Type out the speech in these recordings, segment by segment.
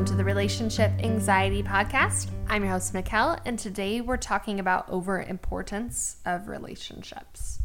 Welcome to the Relationship Anxiety Podcast. I'm your host, Mikkel, and today we're talking about overimportance of relationships.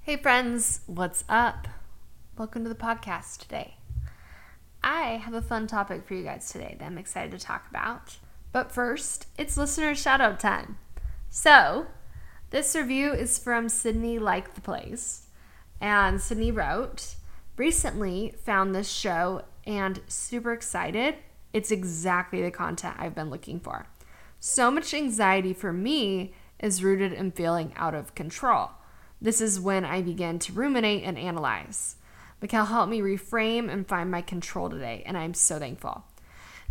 Hey, friends, what's up? Welcome to the podcast today. I have a fun topic for you guys today that I'm excited to talk about. But first, it's listener shout out time. So, this review is from Sydney Like the Place, and Sydney wrote, Recently found this show and super excited. It's exactly the content I've been looking for. So much anxiety for me is rooted in feeling out of control. This is when I begin to ruminate and analyze. Mikkel helped me reframe and find my control today, and I'm so thankful.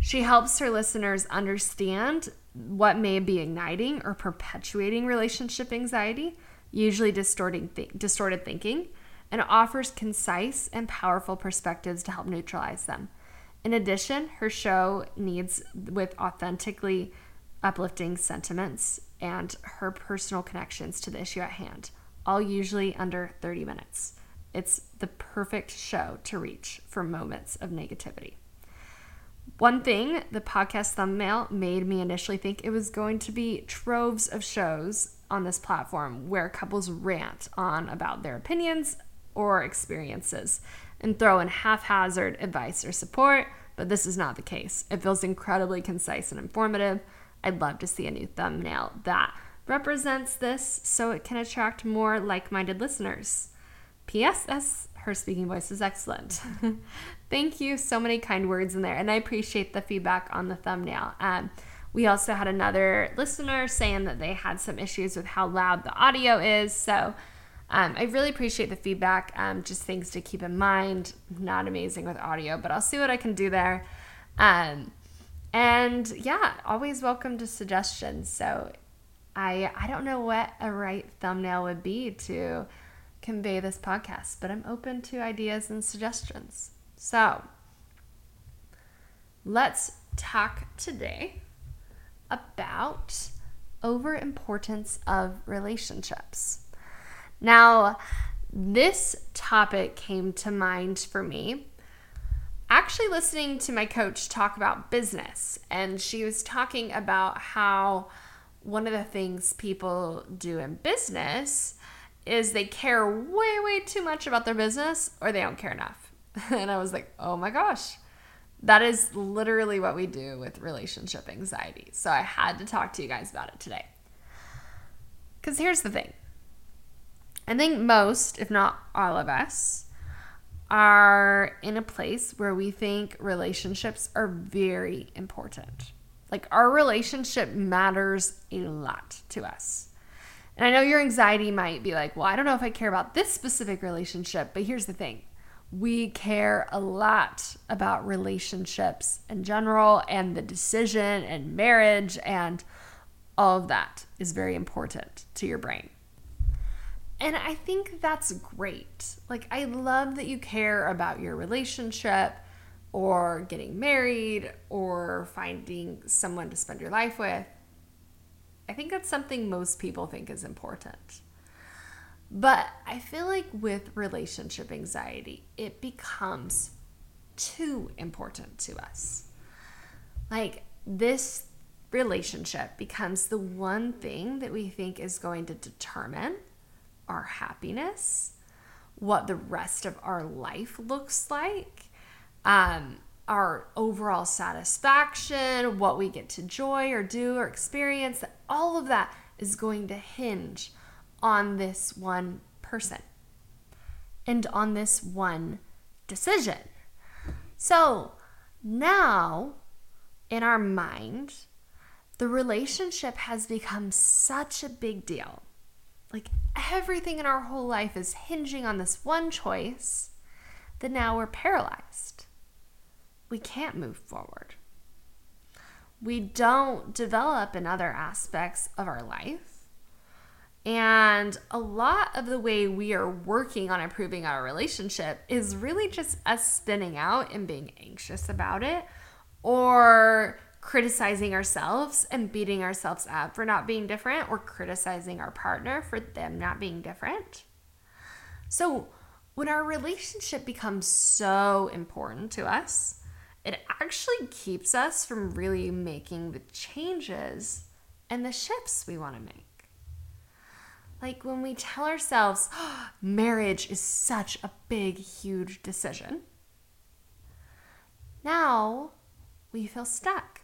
She helps her listeners understand what may be igniting or perpetuating relationship anxiety, usually distorting th- distorted thinking, and offers concise and powerful perspectives to help neutralize them. In addition, her show needs with authentically uplifting sentiments and her personal connections to the issue at hand, all usually under 30 minutes. It's the perfect show to reach for moments of negativity. One thing, the podcast thumbnail made me initially think it was going to be troves of shows on this platform where couples rant on about their opinions or experiences and throw in haphazard advice or support, but this is not the case. It feels incredibly concise and informative. I'd love to see a new thumbnail that represents this so it can attract more like minded listeners. P.S.S. Her speaking voice is excellent. Thank you. So many kind words in there, and I appreciate the feedback on the thumbnail. Um, we also had another listener saying that they had some issues with how loud the audio is. So um, I really appreciate the feedback. Um, just things to keep in mind. Not amazing with audio, but I'll see what I can do there. Um, and yeah, always welcome to suggestions. So I I don't know what a right thumbnail would be to convey this podcast, but I'm open to ideas and suggestions. So let's talk today about overimportance of relationships. Now, this topic came to mind for me actually listening to my coach talk about business, and she was talking about how one of the things people do in business is they care way, way too much about their business or they don't care enough. And I was like, oh my gosh, that is literally what we do with relationship anxiety. So I had to talk to you guys about it today. Because here's the thing I think most, if not all of us, are in a place where we think relationships are very important. Like our relationship matters a lot to us. And I know your anxiety might be like, well, I don't know if I care about this specific relationship, but here's the thing we care a lot about relationships in general and the decision and marriage and all of that is very important to your brain. And I think that's great. Like, I love that you care about your relationship or getting married or finding someone to spend your life with. I think that's something most people think is important. But I feel like with relationship anxiety, it becomes too important to us. Like, this relationship becomes the one thing that we think is going to determine our happiness, what the rest of our life looks like, um, our overall satisfaction, what we get to enjoy or do or experience, all of that is going to hinge on this one person and on this one decision. So now in our mind, the relationship has become such a big deal like everything in our whole life is hinging on this one choice that now we're paralyzed. We can't move forward. We don't develop in other aspects of our life. And a lot of the way we are working on improving our relationship is really just us spinning out and being anxious about it or criticizing ourselves and beating ourselves up for not being different or criticizing our partner for them not being different. So, when our relationship becomes so important to us, it actually keeps us from really making the changes and the shifts we want to make. Like when we tell ourselves, oh, marriage is such a big, huge decision, now we feel stuck.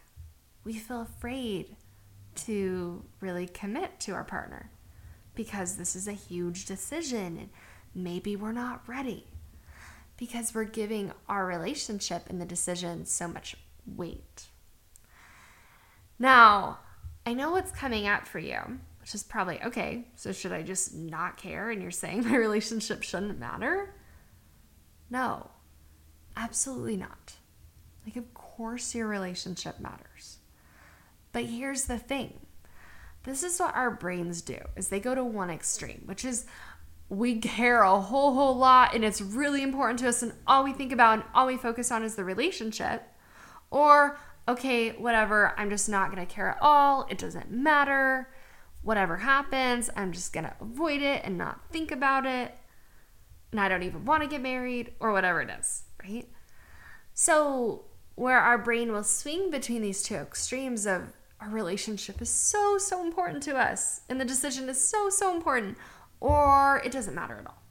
We feel afraid to really commit to our partner because this is a huge decision and maybe we're not ready because we're giving our relationship and the decision so much weight. Now, I know what's coming up for you, which is probably okay, so should I just not care and you're saying my relationship shouldn't matter? No, absolutely not. Like, of course, your relationship matters. But here's the thing. This is what our brains do is they go to one extreme which is we care a whole whole lot and it's really important to us and all we think about and all we focus on is the relationship. Or okay whatever i'm just not going to care at all it doesn't matter whatever happens i'm just going to avoid it and not think about it and i don't even want to get married or whatever it is right? So where our brain will swing between these two extremes of our relationship is so so important to us and the decision is so so important or it doesn't matter at all.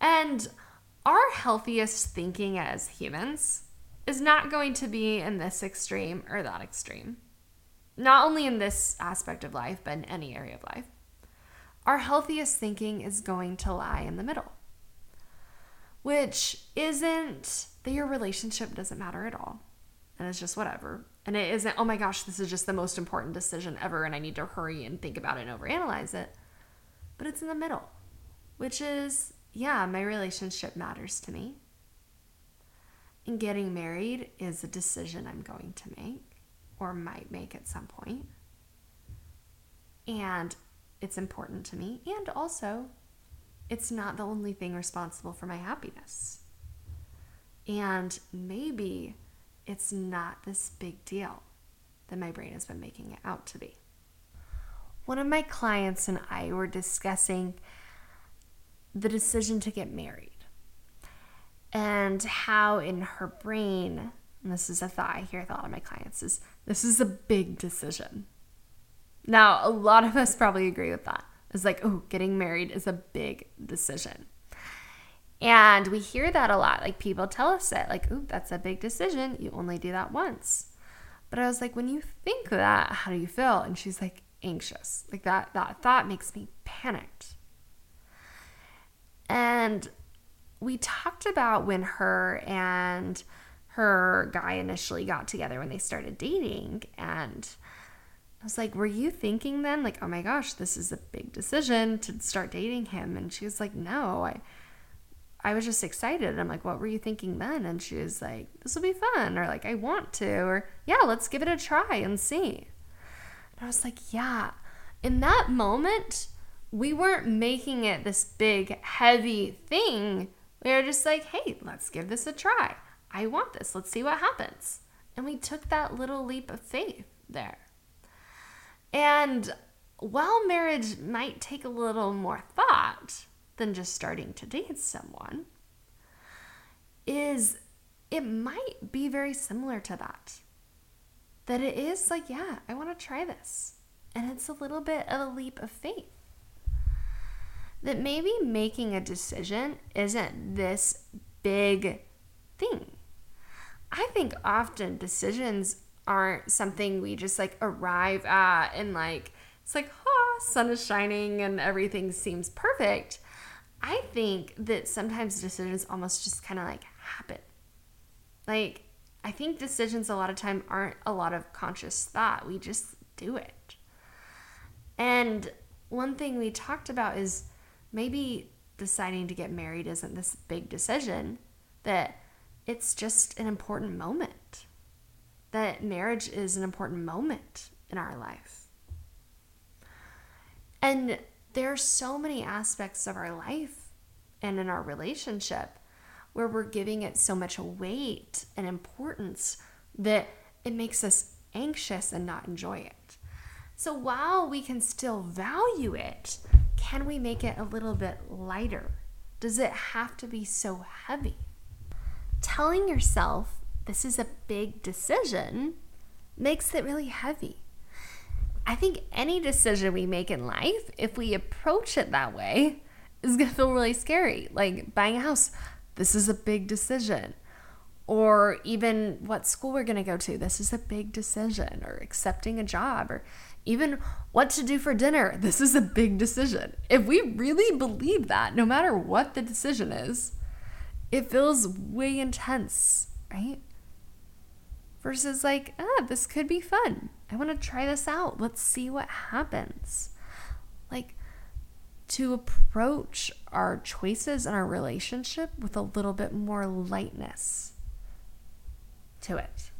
And our healthiest thinking as humans is not going to be in this extreme or that extreme. Not only in this aspect of life, but in any area of life. Our healthiest thinking is going to lie in the middle, which isn't that your relationship doesn't matter at all. And it's just whatever. And it isn't, oh my gosh, this is just the most important decision ever and I need to hurry and think about it and overanalyze it but it's in the middle, which is, yeah, my relationship matters to me. And getting married is a decision I'm going to make or might make at some point. And it's important to me. And also, it's not the only thing responsible for my happiness. And maybe it's not this big deal that my brain has been making it out to be one of my clients and I were discussing the decision to get married and how in her brain, and this is a thought I hear with a lot of my clients, is this is a big decision. Now, a lot of us probably agree with that. It's like, oh, getting married is a big decision. And we hear that a lot. Like people tell us it, like, oh, that's a big decision. You only do that once. But I was like, when you think that, how do you feel? And she's like, anxious. Like that that thought makes me panicked. And we talked about when her and her guy initially got together when they started dating and I was like, "Were you thinking then like, oh my gosh, this is a big decision to start dating him?" And she was like, "No, I I was just excited." And I'm like, "What were you thinking then?" And she was like, "This will be fun," or like, "I want to," or "Yeah, let's give it a try and see." And I was like, yeah. In that moment, we weren't making it this big, heavy thing. We were just like, hey, let's give this a try. I want this. Let's see what happens. And we took that little leap of faith there. And while marriage might take a little more thought than just starting to date someone, is it might be very similar to that that it is like, yeah, I want to try this. And it's a little bit of a leap of faith. That maybe making a decision isn't this big thing. I think often decisions aren't something we just like arrive at and like, it's like, oh, sun is shining and everything seems perfect. I think that sometimes decisions almost just kind of like happen. Like I think decisions a lot of time aren't a lot of conscious thought. We just do it. And one thing we talked about is maybe deciding to get married isn't this big decision, that it's just an important moment. That marriage is an important moment in our life. And there are so many aspects of our life and in our relationship where we're giving it so much weight and importance that it makes us anxious and not enjoy it. So while we can still value it, can we make it a little bit lighter? Does it have to be so heavy? Telling yourself this is a big decision makes it really heavy. I think any decision we make in life, if we approach it that way, is going to feel really scary. Like buying a house, this is a big decision. Or even what school we're going to go to, this is a big decision. Or accepting a job, or even what to do for dinner, this is a big decision. If we really believe that, no matter what the decision is, it feels way intense, right? Versus like, ah, this could be fun. I want to try this out. Let's see what happens. Like, to approach our choices and our relationship with a little bit more lightness to it.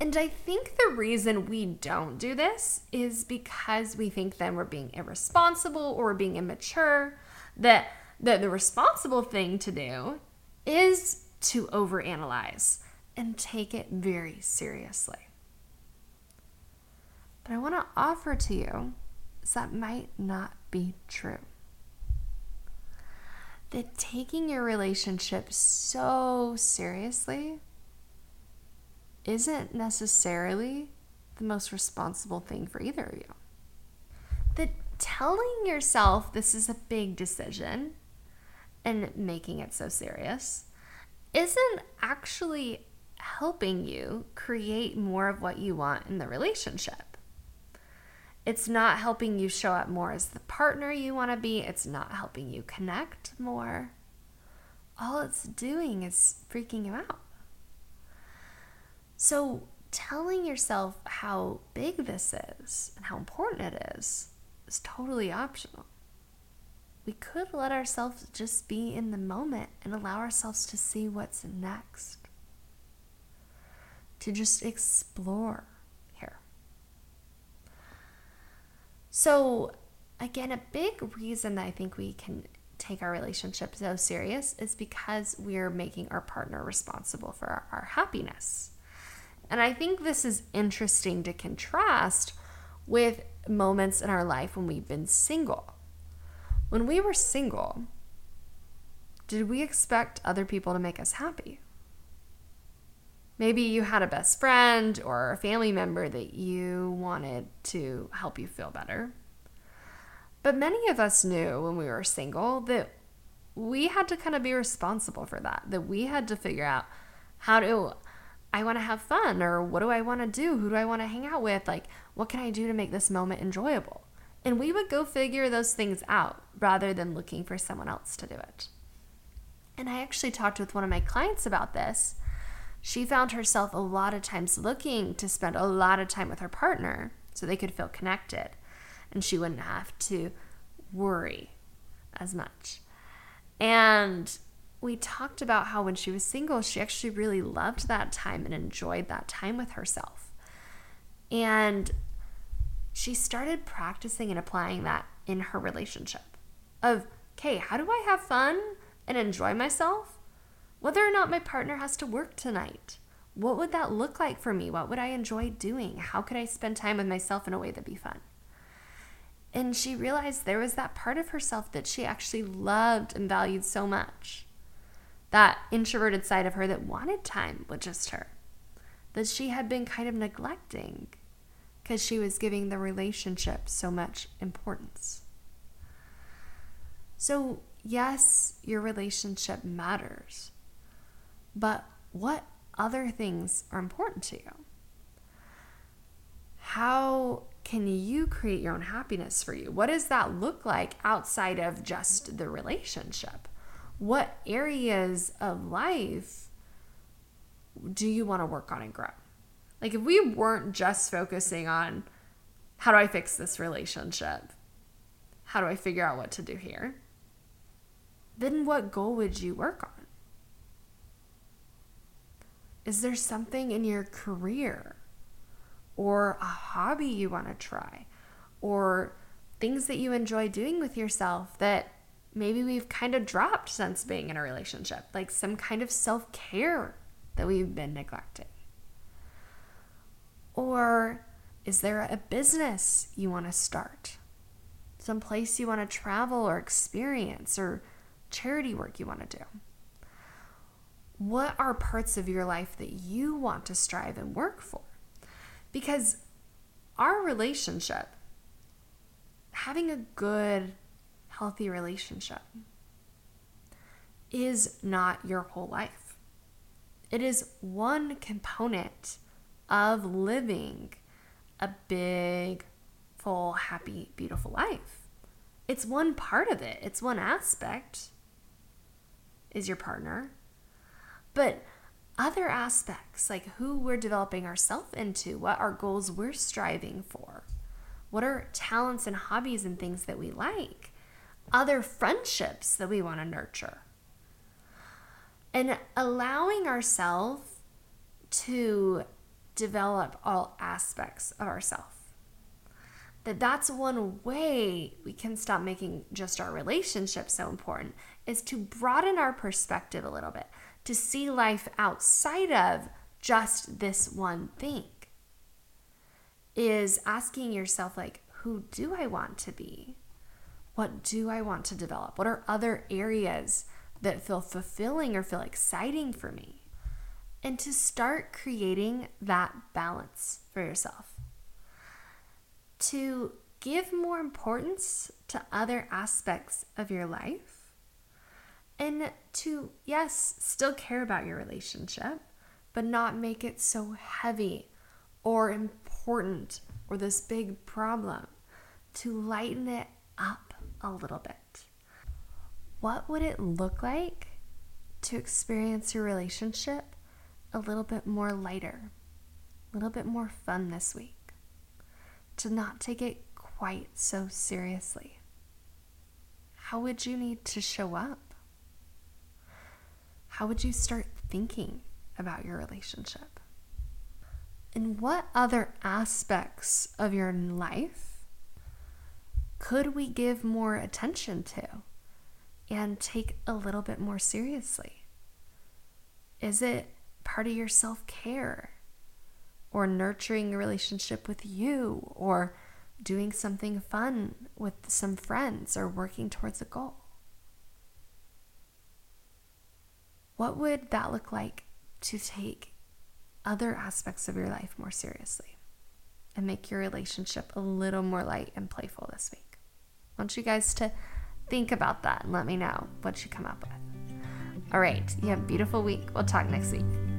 And I think the reason we don't do this is because we think then we're being irresponsible or being immature. That, that the responsible thing to do is to overanalyze and take it very seriously. But I want to offer to you is that might not be true. That taking your relationship so seriously isn't necessarily the most responsible thing for either of you. That telling yourself this is a big decision and making it so serious isn't actually helping you create more of what you want in the relationship. It's not helping you show up more as the partner you want to be. It's not helping you connect more. All it's doing is freaking you out. So, telling yourself how big this is and how important it is is totally optional. We could let ourselves just be in the moment and allow ourselves to see what's next, to just explore here. So, again, a big reason that I think we can take our relationship so serious is because we're making our partner responsible for our, our happiness. And I think this is interesting to contrast with moments in our life when we've been single. When we were single, did we expect other people to make us happy? Maybe you had a best friend or a family member that you wanted to help you feel better. But many of us knew when we were single that we had to kind of be responsible for that, that we had to figure out how do I want to have fun or what do I want to do? Who do I want to hang out with? Like, what can I do to make this moment enjoyable? And we would go figure those things out rather than looking for someone else to do it. And I actually talked with one of my clients about this she found herself a lot of times looking to spend a lot of time with her partner so they could feel connected and she wouldn't have to worry as much. And we talked about how when she was single, she actually really loved that time and enjoyed that time with herself. And she started practicing and applying that in her relationship of, okay, how do I have fun and enjoy myself whether or not my partner has to work tonight. What would that look like for me? What would I enjoy doing? How could I spend time with myself in a way that'd be fun? And she realized there was that part of herself that she actually loved and valued so much. That introverted side of her that wanted time with just her. That she had been kind of neglecting because she was giving the relationship so much importance. So, yes, your relationship matters. But what other things are important to you? How can you create your own happiness for you? What does that look like outside of just the relationship? What areas of life do you want to work on and grow? Like, if we weren't just focusing on how do I fix this relationship? How do I figure out what to do here? Then what goal would you work on? Is there something in your career or a hobby you want to try or things that you enjoy doing with yourself that maybe we've kind of dropped since being in a relationship? Like some kind of self care that we've been neglecting? Or is there a business you want to start? Some place you want to travel or experience or charity work you want to do? What are parts of your life that you want to strive and work for? Because our relationship, having a good, healthy relationship, is not your whole life. It is one component of living a big, full, happy, beautiful life. It's one part of it, it's one aspect, is your partner. But other aspects, like who we're developing ourselves into, what our goals we're striving for, what are talents and hobbies and things that we like, other friendships that we want to nurture. And allowing ourselves to develop all aspects of ourselves. That that's one way we can stop making just our relationship so important is to broaden our perspective a little bit to see life outside of just this one thing is asking yourself like who do i want to be? What do i want to develop? What are other areas that feel fulfilling or feel exciting for me? And to start creating that balance for yourself. To give more importance to other aspects of your life and to, yes, still care about your relationship, but not make it so heavy or important or this big problem, to lighten it up a little bit. What would it look like to experience your relationship a little bit more lighter, a little bit more fun this week? To not take it quite so seriously? How would you need to show up? How would you start thinking about your relationship? And what other aspects of your life could we give more attention to and take a little bit more seriously? Is it part of your self care or nurturing a relationship with you or doing something fun with some friends or working towards a goal? What would that look like to take other aspects of your life more seriously and make your relationship a little more light and playful this week? I want you guys to think about that and let me know what you come up with. All right, you have a beautiful week. We'll talk next week.